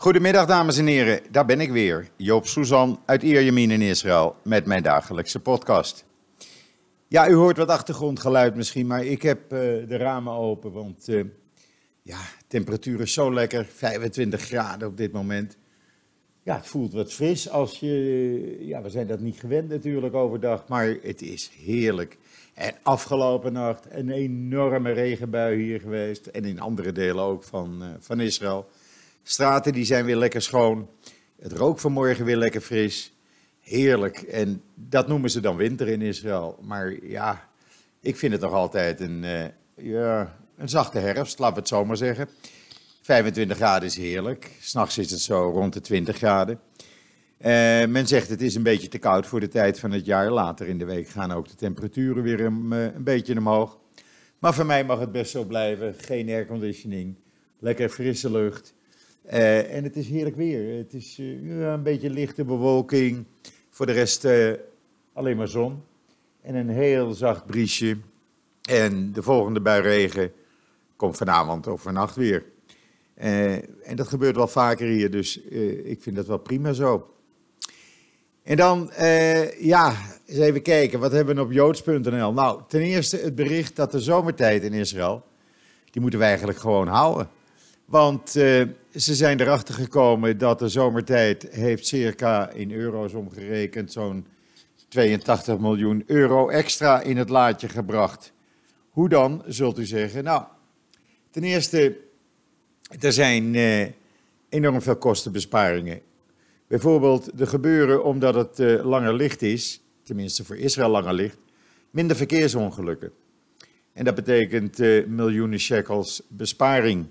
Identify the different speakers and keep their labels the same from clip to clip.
Speaker 1: Goedemiddag dames en heren, daar ben ik weer, Joop Suzan uit Ierjemien in Israël met mijn dagelijkse podcast. Ja, u hoort wat achtergrondgeluid misschien, maar ik heb uh, de ramen open, want uh, ja, temperatuur is zo lekker, 25 graden op dit moment. Ja, het voelt wat fris als je, ja, we zijn dat niet gewend natuurlijk overdag, maar het is heerlijk. En afgelopen nacht een enorme regenbui hier geweest en in andere delen ook van, van Israël. Straten die zijn weer lekker schoon. Het rook vanmorgen weer lekker fris. Heerlijk. En dat noemen ze dan winter in Israël. Maar ja, ik vind het nog altijd een, uh, ja, een zachte herfst, laten we het zo maar zeggen. 25 graden is heerlijk. S'nachts is het zo rond de 20 graden. Uh, men zegt het is een beetje te koud voor de tijd van het jaar. Later in de week gaan ook de temperaturen weer een, een beetje omhoog. Maar voor mij mag het best zo blijven. Geen airconditioning. Lekker frisse lucht. Uh, en het is heerlijk weer. Het is uh, een beetje lichte bewolking. Voor de rest uh, alleen maar zon. En een heel zacht briesje. En de volgende bui regen komt vanavond of vannacht weer. en dat gebeurt wel vaker hier, dus ik vind dat wel prima zo. En dan, ja, eens even kijken, wat hebben we op joods.nl? Nou, ten eerste het bericht dat de zomertijd in Israël, die moeten we eigenlijk gewoon houden. Want ze zijn erachter gekomen dat de zomertijd heeft circa in euro's omgerekend zo'n 82 miljoen euro extra in het laadje gebracht. Hoe dan, zult u zeggen? Nou, ten eerste, er zijn uh, enorm veel kostenbesparingen. Bijvoorbeeld, er gebeuren omdat het uh, langer licht is, tenminste voor Israël langer licht, minder verkeersongelukken. En dat betekent miljoenen shekels besparing.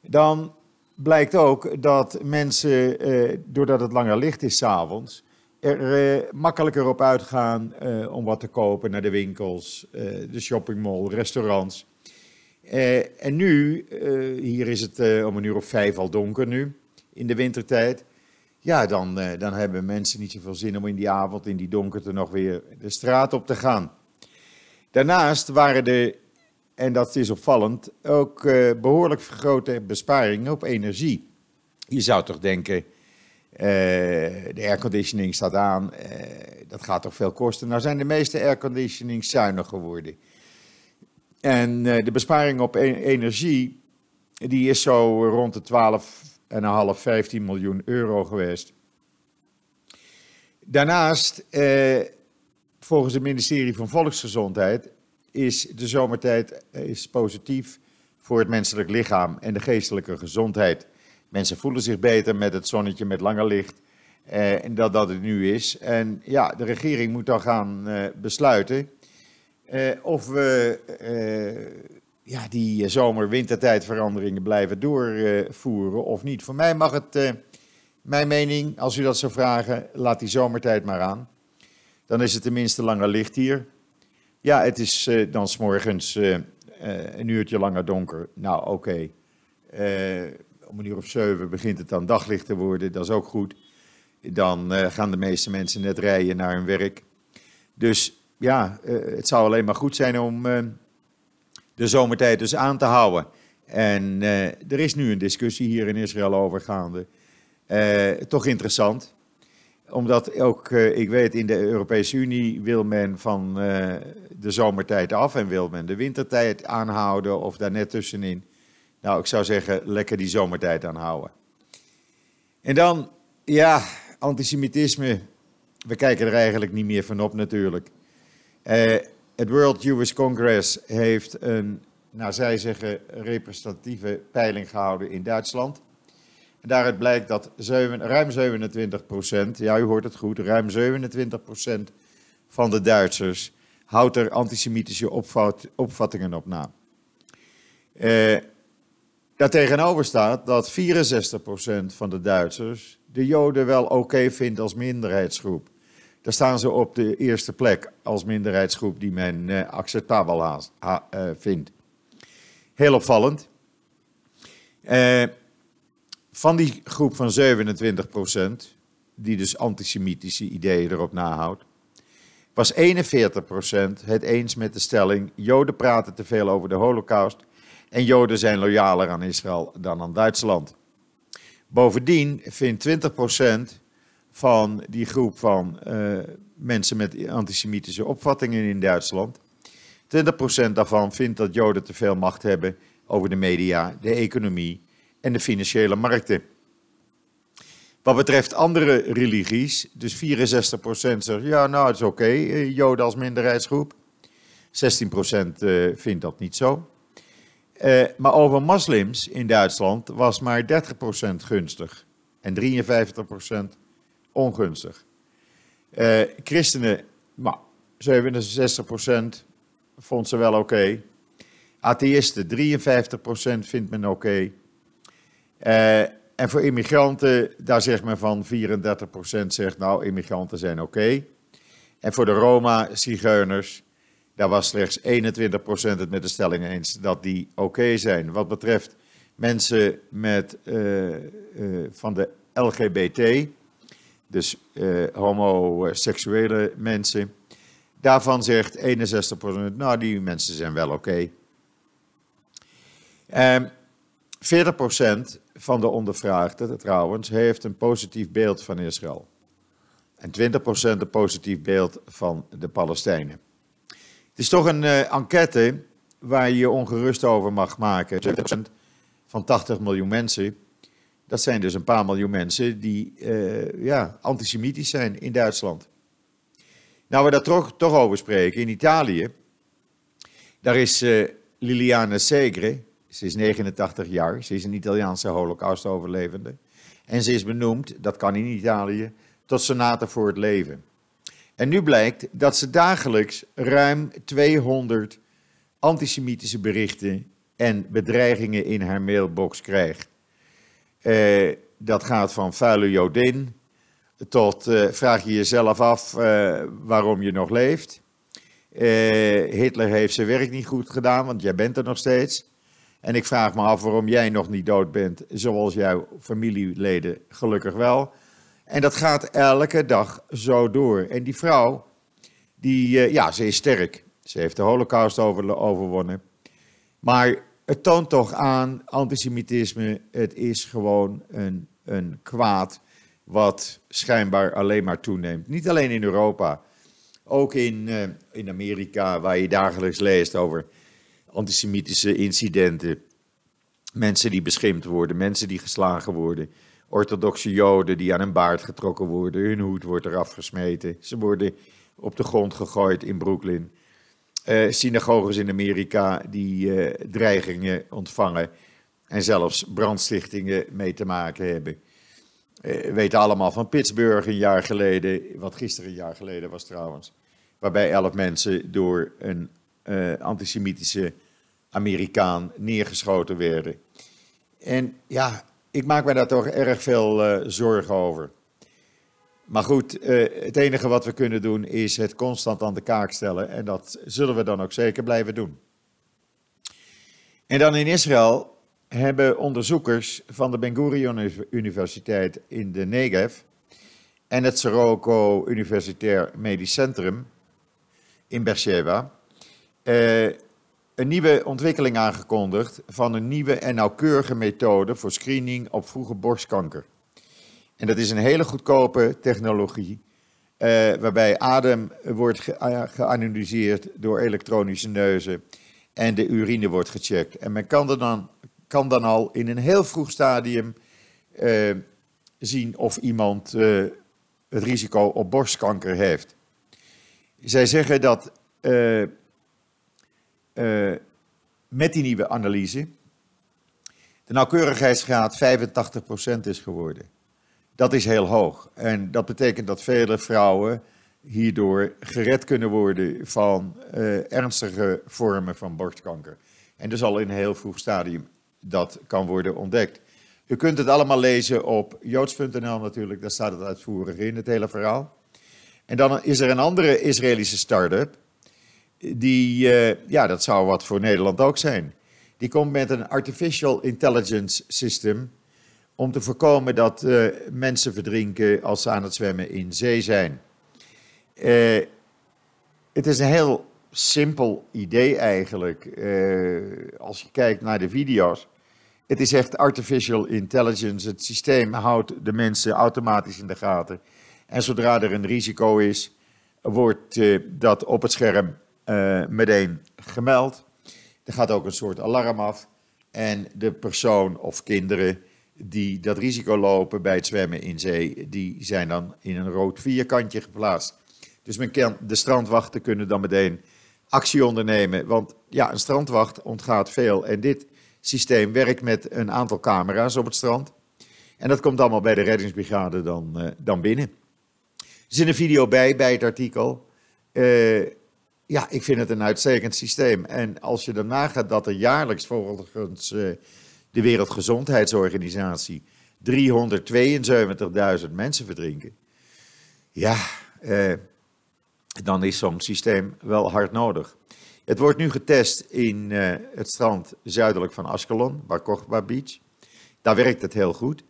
Speaker 1: Dan blijkt ook dat mensen, eh, doordat het langer licht is s'avonds, er eh, makkelijker op uitgaan eh, om wat te kopen naar de winkels, de shoppingmall, restaurants. En nu, hier is het om een uur of vijf al donker nu, in de wintertijd. Ja, dan, dan hebben mensen niet zoveel zin om in die avond, in die donkerte, nog weer de straat op te gaan. Daarnaast waren de en dat is opvallend, ook uh, behoorlijk vergrote besparingen op energie. Je zou toch denken, uh, de airconditioning staat aan, uh, dat gaat toch veel kosten. Nou zijn de meeste airconditioning zuinig geworden. En de besparing op e energie, die is zo rond de 12,5, 15 miljoen euro geweest. Daarnaast, volgens het ministerie van Volksgezondheid, is de zomertijd eh, is positief voor het menselijk lichaam en de geestelijke gezondheid. Mensen voelen zich beter met het zonnetje met langer licht eh, dat dat het nu is. En ja, de regering moet dan gaan eh, besluiten eh, of we eh, ja, die zomer-wintertijdveranderingen blijven doorvoeren of niet. Voor mij mag het, eh, mijn mening, als u dat zou vragen, laat die zomertijd maar aan. Dan is het tenminste langer licht hier. Ja, het is uh, dan s'morgens uh, uh, een uurtje langer donker. Nou, oké. Okay. om een uur of zeven begint het dan daglicht te worden, dat is ook goed. Dan gaan de meeste mensen net rijden naar hun werk. Dus ja, het zou alleen maar goed zijn om de zomertijd dus aan te houden. En er is nu een discussie hier in Israël over gaande. toch interessant omdat ook, uh, ik weet, in de Europese Unie wil men van uh, de zomertijd af en wil men de wintertijd aanhouden of daar net tussenin. Nou, ik zou zeggen, lekker die zomertijd aanhouden. En dan, ja, antisemitisme. We kijken er eigenlijk niet meer van op natuurlijk. Uh, het World Jewish Congress heeft een, nou zij zeggen, representatieve peiling gehouden in Duitsland. Daaruit blijkt dat ruim 27 procent, ja u hoort het goed, ruim 27 procent van de Duitsers houdt er antisemitische opvat, opvattingen op na. Eh, daartegenover staat dat 64 procent van de Duitsers de Joden wel oké vindt als minderheidsgroep. Daar staan ze op de eerste plek als minderheidsgroep die men eh, acceptabel ha, uh, vindt. Heel opvallend. Eh van die groep van 27 procent, die dus antisemitische ideeën erop nahoudt, was 41 procent het eens met de stelling: Joden praten te veel over de Holocaust en Joden zijn loyaler aan Israël dan aan Duitsland. Bovendien vindt 20% van die groep van uh, mensen met antisemitische opvattingen in Duitsland, 20% daarvan vindt dat Joden te veel macht hebben over de media, de economie en de financiële markten. Wat betreft andere religies, dus 64% zegt ja, nou het is oké, eh, Joden als minderheidsgroep. 16% uh, vindt dat niet zo. Uh, maar over moslims in Duitsland was maar 30% gunstig en 53% ongunstig. Christenen, nou, 67% vond ze wel oké. Okay. Atheïsten, 53% vindt men oké. Uh, en voor immigranten, daar zegt men van 34% zegt nou, immigranten zijn oké. En voor de Roma-zigeuners, daar was slechts 21% het met de stelling eens dat die oké zijn. Wat betreft mensen met, uh, uh, van de LGBT, dus homoseksuele mensen, daarvan zegt 61%, nou die mensen zijn wel oké. Okay. 40% van de ondervraagden trouwens heeft een positief beeld van Israël. En 20% een positief beeld van de Palestijnen. Het is toch een uh, enquête waar je je ongerust over mag maken. 20% van 80 miljoen mensen. Dat zijn dus een paar miljoen mensen die uh, ja, antisemitisch zijn in Duitsland. Nou, we daar toch, toch over spreken. In Italië, daar is uh, Liliane Segre, ze is 89 jaar, ze is een Italiaanse holocaustoverlevende. En ze is benoemd, dat kan in Italië, tot senator voor het leven. En nu blijkt dat ze dagelijks ruim 200 antisemitische berichten en bedreigingen in haar mailbox krijgt. Uh, dat gaat van vuile Jodin tot uh, vraag je jezelf af uh, waarom je nog leeft. Hitler heeft zijn werk niet goed gedaan, want jij bent er nog steeds. En ik vraag me af waarom jij nog niet dood bent, zoals jouw familieleden gelukkig wel. En dat gaat elke dag zo door. En die vrouw, die, uh, ja, ze is sterk. Ze heeft de holocaust over, overwonnen. Maar het toont toch aan, antisemitisme, het is gewoon een, een kwaad wat schijnbaar alleen maar toeneemt. Niet alleen in Europa, ook in, uh, in Amerika, waar je dagelijks leest over antisemitische incidenten. Mensen die beschimpt worden, mensen die geslagen worden. Orthodoxe Joden die aan hun baard getrokken worden, hun hoed wordt eraf gesmeten. Ze worden op de grond gegooid in Brooklyn. Uh, synagoges in Amerika die uh, dreigingen ontvangen en zelfs brandstichtingen mee te maken hebben. We weten allemaal van Pittsburgh een jaar geleden, wat gisteren een jaar geleden was trouwens, waarbij elf mensen door een antisemitische Amerikaan neergeschoten werden. En ja, ik maak me daar toch erg veel uh, zorgen over. Maar goed, uh, het enige wat we kunnen doen is het constant aan de kaak stellen. En dat zullen we dan ook zeker blijven doen. En dan in Israël hebben onderzoekers van de Ben Gurion Universiteit in de Negev en het Soroco Universitair Medisch Centrum in Beersheba uh, een nieuwe ontwikkeling aangekondigd van een nieuwe en nauwkeurige methode voor screening op vroege borstkanker. En dat is een hele goedkope technologie, eh, waarbij adem wordt geanalyseerd door elektronische neuzen en de urine wordt gecheckt. En men kan dan, kan dan al in een heel vroeg stadium eh, zien of iemand eh, het risico op borstkanker heeft. Zij zeggen dat eh, uh, met die nieuwe analyse de nauwkeurigheidsgraad 85% is geworden. Dat is heel hoog. En dat betekent dat vele vrouwen hierdoor gered kunnen worden van uh, ernstige vormen van borstkanker. En dus al in een heel vroeg stadium dat kan worden ontdekt. U kunt het allemaal lezen op joods.nl natuurlijk, daar staat het uitvoerig in, het hele verhaal. En dan is er een andere Israëlische start-up, die, uh, ja, dat zou wat voor Nederland ook zijn. Die komt met een artificial intelligence system om te voorkomen dat uh, mensen verdrinken als ze aan het zwemmen in zee zijn. Uh, het is een heel simpel idee eigenlijk. als je kijkt naar de video's Het is echt artificial intelligence. Het systeem houdt de mensen automatisch in de gaten. En zodra er een risico is, wordt dat op het scherm uh, meteen gemeld. Er gaat ook een soort alarm af. En de persoon of kinderen die dat risico lopen bij het zwemmen in zee, die zijn dan in een rood vierkantje geplaatst. Dus men kan, de strandwachten kunnen dan meteen actie ondernemen. Want ja, een strandwacht ontgaat veel. En dit systeem werkt met een aantal camera's op het strand. En dat komt allemaal bij de reddingsbrigade dan, uh, dan binnen. Er zit een video bij, bij het artikel. Uh, ja, ik vind het een uitstekend systeem. En als je dan nagaat dat er jaarlijks volgens uh, de Wereldgezondheidsorganisatie 372.000 mensen verdrinken. Ja, dan is zo'n systeem wel hard nodig. Het wordt nu getest in uh, het strand zuidelijk van Ascalon, Barkogba Beach. Daar werkt het heel goed.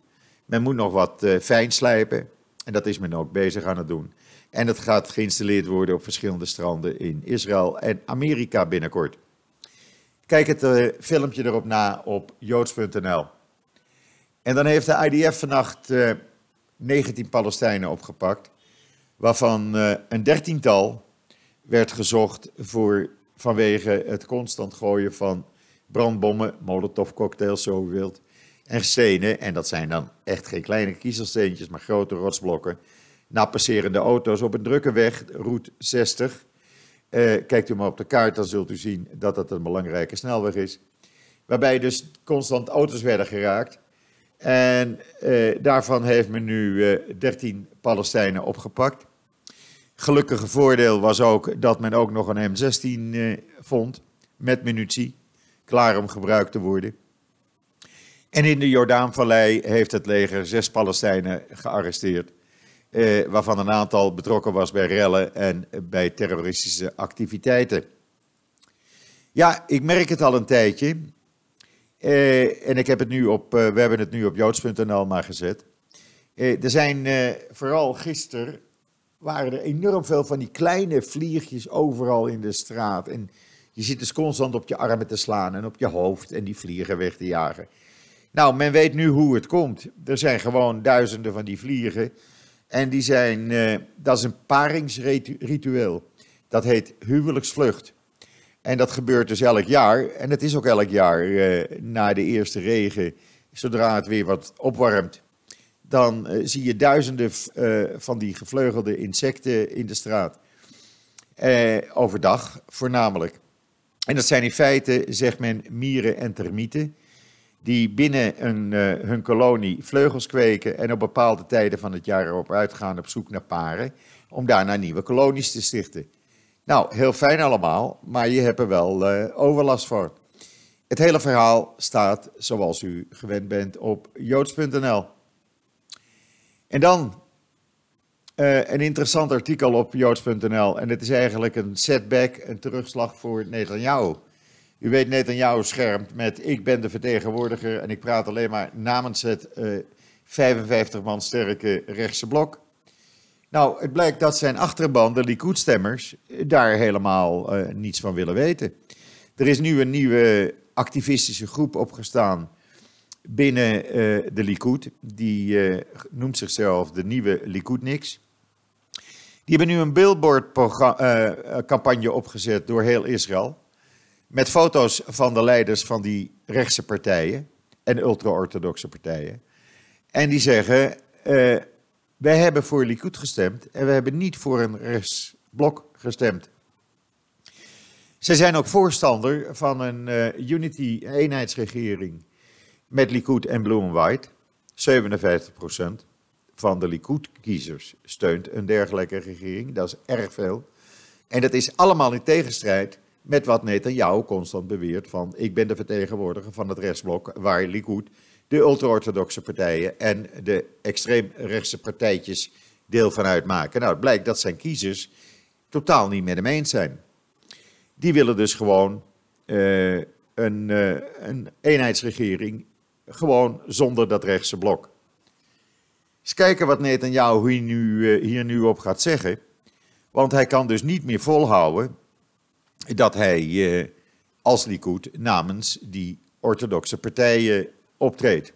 Speaker 1: Men moet nog wat fijn slijpen en dat is men ook bezig aan het doen. En het gaat geïnstalleerd worden op verschillende stranden in Israël en Amerika binnenkort. Kijk het uh, filmpje erop na op joods.nl. En dan heeft de IDF vannacht 19 Palestijnen opgepakt waarvan uh, een dertiental werd gezocht voor, vanwege het constant gooien van brandbommen, molotovcocktails, zo en stenen. En dat zijn dan echt geen kleine kiezelsteentjes, maar grote rotsblokken. Na passerende auto's op een drukke weg, route 60. Uh, kijkt u maar op de kaart, dan zult u zien dat dat een belangrijke snelweg is. Waarbij dus constant auto's werden geraakt. En uh, daarvan heeft men nu uh, 13 Palestijnen opgepakt. Gelukkige voordeel was ook dat men ook nog een M16 uh, vond met munitie, klaar om gebruikt te worden. En in de Jordaanvallei heeft het leger zes Palestijnen gearresteerd, uh, waarvan een aantal betrokken was bij rellen en bij terroristische activiteiten. Ja, ik merk het al een tijdje. Uh, en ik heb het nu op, uh, we hebben het nu op joods.nl maar gezet. Er zijn vooral gisteren waren er enorm veel van die kleine vliertjes overal in de straat. En je zit dus constant op je armen te slaan en op je hoofd en die vliegen weg te jagen. Nou, men weet nu hoe het komt. Er zijn gewoon duizenden van die vliegen. En die zijn, dat is een paringsritueel. Dat heet huwelijksvlucht. En dat gebeurt dus elk jaar. En het is ook elk jaar uh, na de eerste regen, zodra het weer wat opwarmt. Dan uh, zie je duizenden van die gevleugelde insecten in de straat. overdag voornamelijk. En dat zijn in feite, zegt men, mieren en termieten. Die binnen een, hun kolonie vleugels kweken en op bepaalde tijden van het jaar erop uitgaan op zoek naar paren. Om daarna nieuwe kolonies te stichten. Nou, heel fijn allemaal, maar je hebt er wel uh, overlast voor. Het hele verhaal staat, zoals u gewend bent, op joods.nl. En dan uh, een interessant artikel op joods.nl. En het is eigenlijk een setback, een terugslag voor Netanyahu. U weet, Netanyahu schermt met ik ben de vertegenwoordiger en ik praat alleen maar namens het uh, 55 man sterke rechtse blok. Nou, het blijkt dat zijn achterban, de Likud-stemmers, daar helemaal uh, niets van willen weten. Er is nu een nieuwe activistische groep opgestaan binnen uh, de Likud. Die noemt zichzelf de nieuwe Likudniks. Die hebben nu een billboard-campagne opgezet door heel Israël. Met foto's van de leiders van die rechtse partijen en ultra-orthodoxe partijen. En die zeggen wij hebben voor Likud gestemd en we hebben niet voor een rechtsblok gestemd. Zij zijn ook voorstander van een uh, unity-eenheidsregering met Likud en Blue and White. 57% van de Likud-kiezers steunt een dergelijke regering. Dat is erg veel. En dat is allemaal in tegenstrijd met wat Netanyahu constant beweert van... ik ben de vertegenwoordiger van het rechtsblok waar Likud de ultra-orthodoxe partijen en de extreemrechtse partijtjes deel van uitmaken. Nou, het blijkt dat zijn kiezers totaal niet met hem eens zijn. Die willen dus gewoon uh, een, uh, een eenheidsregering, gewoon zonder dat rechtse blok. Eens kijken wat Netanyahu hier nu, uh, hier nu op gaat zeggen. Want hij kan dus niet meer volhouden dat hij als Likud namens die orthodoxe partijen optreedt.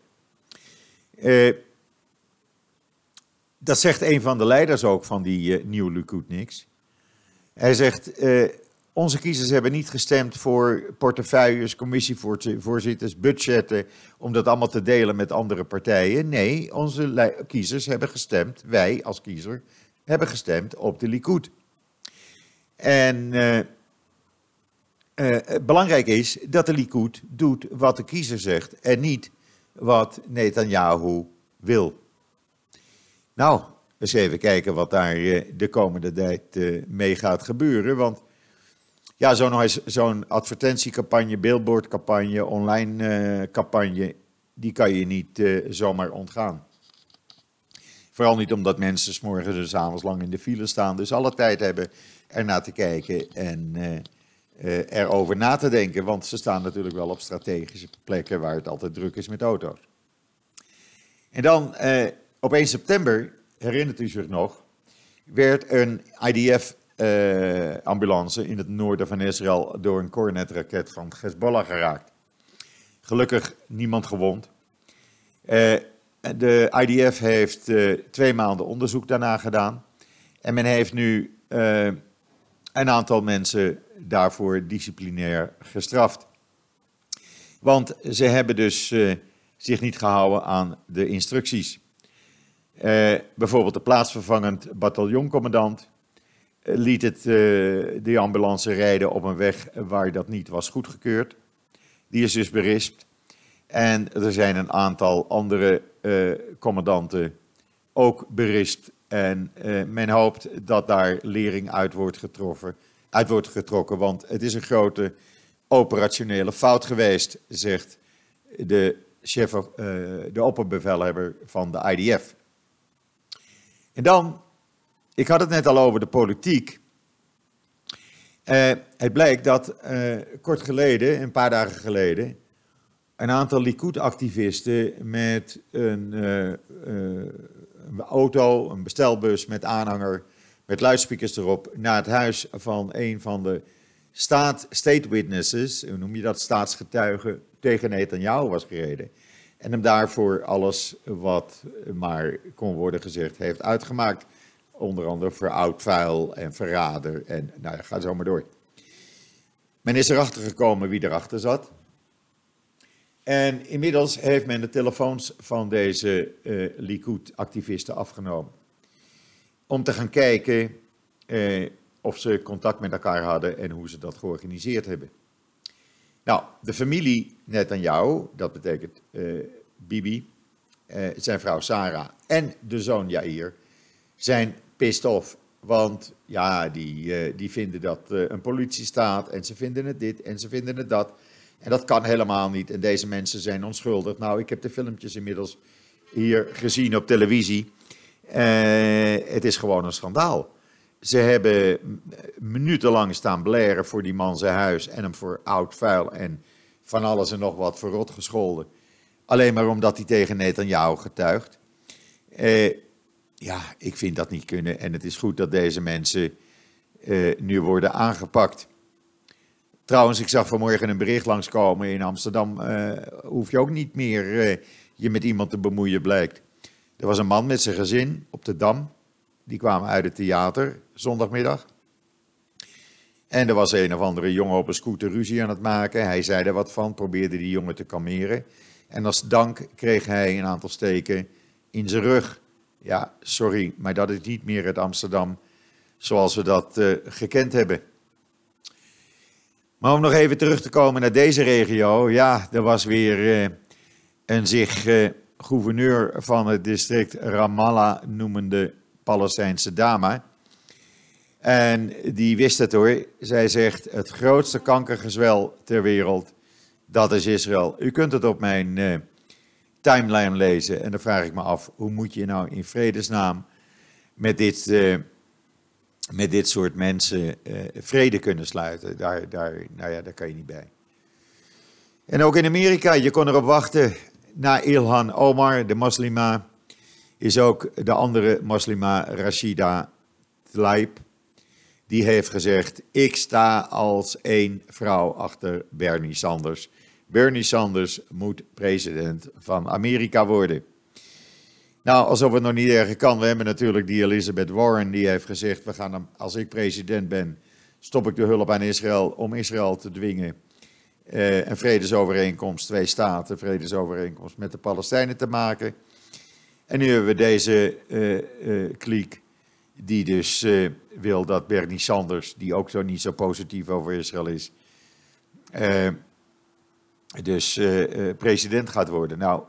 Speaker 1: dat zegt een van de leiders ook van die uh, nieuwe Likudniks. Hij zegt, onze kiezers hebben niet gestemd voor portefeuilles, commissievoorzitters, budgetten, om dat allemaal te delen met andere partijen. Nee, onze kiezers hebben gestemd, wij als kiezer, hebben gestemd op de Likud. En uh, belangrijk is dat de Likud doet wat de kiezer zegt en niet wat Netanyahu wil. Nou, eens even kijken wat daar de komende tijd mee gaat gebeuren, want ja, zo'n advertentiecampagne, billboardcampagne, online campagne, die kan je niet zomaar ontgaan. Vooral niet omdat mensen s morgens en s avonds lang in de file staan. Dus alle tijd hebben ernaar te kijken en erover na te denken. Want ze staan natuurlijk wel op strategische plekken waar het altijd druk is met auto's. En dan op 1 september, herinnert u zich nog, werd een IDF uh, ambulance in het noorden van Israël door een Coronet-raket van Hezbollah geraakt. Gelukkig niemand gewond. De IDF heeft twee maanden onderzoek daarna gedaan. En men heeft nu een aantal mensen daarvoor disciplinair gestraft. Want ze hebben dus zich niet gehouden aan de instructies. bijvoorbeeld de plaatsvervangend bataljoncommandant liet het, die ambulance rijden op een weg waar dat niet was goedgekeurd. Die is dus berispt. En er zijn een aantal andere commandanten ook berispt. En men hoopt dat daar lering uit wordt, getroffen, uit wordt getrokken. Want het is een grote operationele fout geweest, zegt de, chef, de opperbevelhebber van de IDF. En dan ik had het net al over de politiek. Uh, het blijkt dat uh, kort geleden, een paar dagen geleden, een aantal Likud-activisten met een, uh, een, auto, een bestelbus met aanhanger, met luidsprekers erop, naar het huis van een van de staat, state witnesses, hoe noem je dat, staatsgetuigen, tegen Netanyahu was gereden. En hem daarvoor alles wat maar kon worden gezegd heeft uitgemaakt onder andere voor oud vuil en verrader. En nou ja, ga zo maar door. Men is erachter gekomen wie erachter zat. En inmiddels heeft men de telefoons van deze uh, Likud-activisten afgenomen. Om te gaan kijken uh, of ze contact met elkaar hadden en hoe ze dat georganiseerd hebben. Nou, de familie Netanyahu, dat betekent uh, Bibi, zijn vrouw Sarah en de zoon Jair, zijn pissed off. Want ja, die, uh, die vinden dat uh, een politiestaat en ze vinden het dit en ze vinden het dat. En dat kan helemaal niet. En deze mensen zijn onschuldig. Nou, ik heb de filmpjes inmiddels hier gezien op televisie. Uh, het is gewoon een schandaal. Ze hebben minutenlang staan blaren voor die man zijn huis en hem voor oud vuil en van alles en nog wat verrot gescholden. Alleen maar omdat hij tegen Netanyahu getuigt. Uh, ja, ik vind dat niet kunnen. En het is goed dat deze mensen uh, nu worden aangepakt. Trouwens, ik zag vanmorgen een bericht langskomen in Amsterdam. Hoef je ook niet meer je met iemand te bemoeien, blijkt. Er was een man met zijn gezin op de Dam. Die kwamen uit het theater zondagmiddag. En er was een of andere jongen op een scooter ruzie aan het maken. Hij zei er wat van, probeerde die jongen te kalmeren. En als dank kreeg hij een aantal steken in zijn rug. Ja, sorry, maar dat is niet meer het Amsterdam zoals we dat uh, gekend hebben. Maar om nog even terug te komen naar deze regio. Ja, er was weer uh, een zich uh, gouverneur van het district Ramallah noemende Palestijnse dame. En die wist het hoor. Zij zegt: het grootste kankergezwel ter wereld, dat is Israël. U kunt het op mijn timeline lezen. En dan vraag ik me af, hoe moet je nou in vredesnaam met dit, uh, met dit soort mensen uh, vrede kunnen sluiten? Daar, daar, nou ja, daar kan je niet bij. En ook in Amerika, je kon erop wachten. Na Ilhan Omar, de moslima, is ook de andere moslima Rashida Tlaib. Die heeft gezegd, ik sta als één vrouw achter Bernie Sanders Bernie Sanders moet president van Amerika worden. Nou, alsof het nog niet erg kan. We hebben natuurlijk die Elizabeth Warren, die heeft gezegd: we gaan, als ik president ben, stop ik de hulp aan Israël om Israël te dwingen een vredesovereenkomst, twee staten, vredesovereenkomst met de Palestijnen te maken. En nu hebben we deze uh, uh, kliek die dus wil dat Bernie Sanders, die ook zo niet zo positief over Israël is, dus president gaat worden. Nou,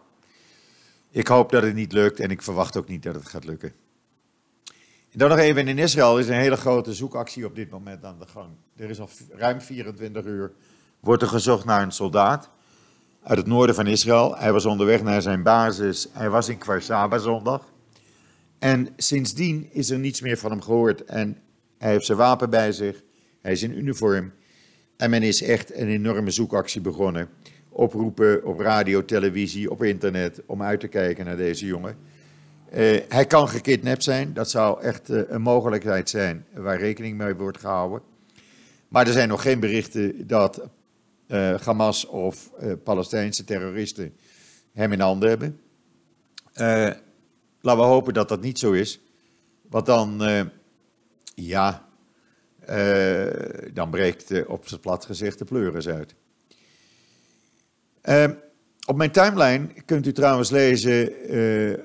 Speaker 1: ik hoop dat het niet lukt en ik verwacht ook niet dat het gaat lukken. En dan nog even in Israël is een hele grote zoekactie op dit moment aan de gang. Er is al ruim 24 uur wordt er gezocht naar een soldaat uit het noorden van Israël. Hij was onderweg naar zijn basis. Hij was in Kwarsaba zondag. En sindsdien is er niets meer van hem gehoord. En hij heeft zijn wapen bij zich. Hij is in uniform. En men is echt een enorme zoekactie begonnen. Oproepen op radio, televisie, op internet om uit te kijken naar deze jongen. Uh, hij kan gekidnapt zijn. Dat zou echt uh, een mogelijkheid zijn waar rekening mee wordt gehouden. Maar er zijn nog geen berichten dat uh, Hamas of uh, Palestijnse terroristen hem in handen hebben. Uh, laten we hopen dat dat niet zo is. Want dan, ja, dan breekt op zijn plat gezegd de pleuris uit. op mijn timeline kunt u trouwens lezen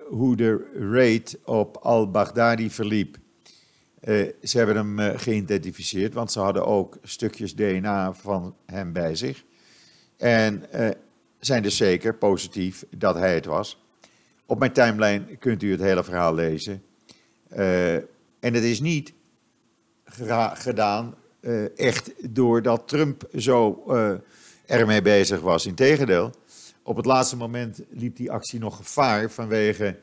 Speaker 1: hoe de raid op al-Baghdadi verliep. Uh, ze hebben hem uh, geïdentificeerd, want ze hadden ook stukjes DNA van hem bij zich. En uh, zijn dus zeker positief dat hij het was. Op mijn timeline kunt u het hele verhaal lezen. en het is niet gedaan echt doordat Trump zo ermee bezig was. Integendeel, op het laatste moment liep die actie nog gevaar vanwege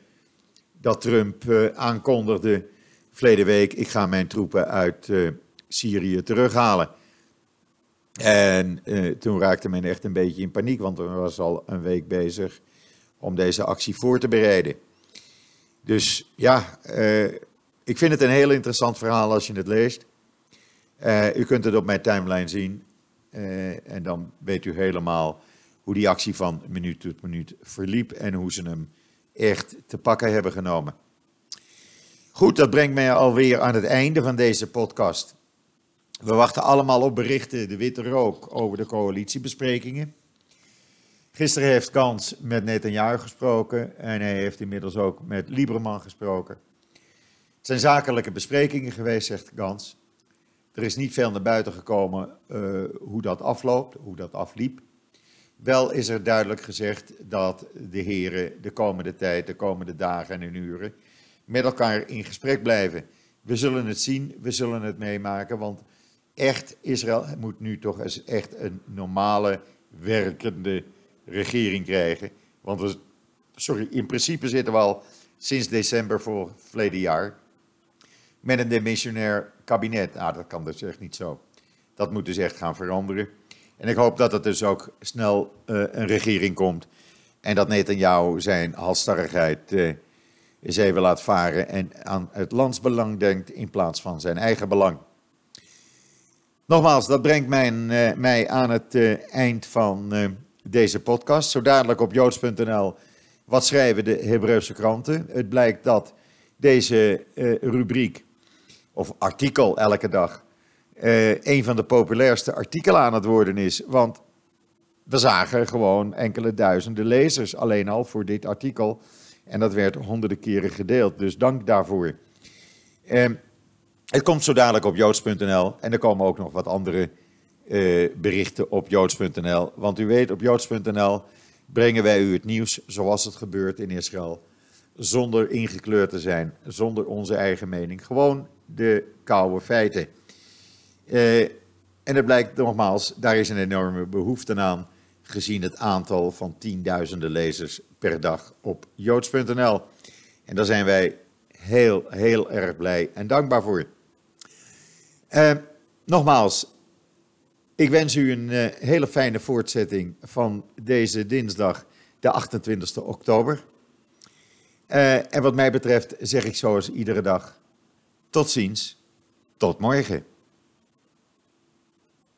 Speaker 1: dat Trump aankondigde verleden week, ik ga mijn troepen uit uh, Syrië terughalen. En uh, toen raakte men echt een beetje in paniek, want we was al een week bezig om deze actie voor te bereiden. Dus ja, uh, ik vind het een heel interessant verhaal als je het leest. u kunt het op mijn timeline zien. en dan weet u helemaal hoe die actie van minuut tot minuut verliep en hoe ze hem echt te pakken hebben genomen. Goed, dat brengt mij alweer aan het einde van deze podcast. We wachten allemaal op berichten, de witte rook, over de coalitiebesprekingen. Gisteren heeft Kans met Netanyahu gesproken en hij heeft inmiddels ook met Lieberman gesproken. Het zijn zakelijke besprekingen geweest, zegt Gans. Er is niet veel naar buiten gekomen uh, hoe dat afloopt, hoe dat afliep. Wel is er duidelijk gezegd dat de heren de komende tijd, de komende dagen en uren met elkaar in gesprek blijven. We zullen het zien, we zullen het meemaken, want echt, Israël moet nu toch eens echt een normale, werkende regering krijgen. Want we, sorry, in principe zitten we al sinds december voor verleden jaar met een demissionair kabinet. Nou, dat kan dus echt niet zo. Dat moet dus echt gaan veranderen. En ik hoop dat er dus ook snel uh, een regering komt. En dat Netanyahu zijn halstarrigheid uh, eens even laat varen en aan het landsbelang denkt in plaats van zijn eigen belang. Nogmaals, dat brengt mij, uh, mij aan het uh, eind van uh, deze podcast. Zo dadelijk op joods.nl, wat schrijven de Hebreeuwse kranten? Het blijkt dat deze rubriek, of artikel elke dag, een van de populairste artikelen aan het worden is. Want we zagen gewoon enkele duizenden lezers alleen al voor dit artikel. En dat werd honderden keren gedeeld. Dus dank daarvoor. Eh, het komt zo dadelijk op joods.nl. En er komen ook nog wat andere eh, berichten op joods.nl. Want u weet, op joods.nl brengen wij u het nieuws zoals het gebeurt in Israël. Zonder ingekleurd te zijn, zonder onze eigen mening. Gewoon de koude feiten. Uh, en het blijkt nogmaals, daar is een enorme behoefte aan gezien het aantal van tienduizenden lezers per dag op joods.nl. En daar zijn wij heel, heel erg blij en dankbaar voor. Uh, nogmaals, ik wens u een uh, hele fijne voortzetting van deze dinsdag, de 28 oktober. Uh, en wat mij betreft zeg ik zoals iedere dag, tot ziens, tot morgen.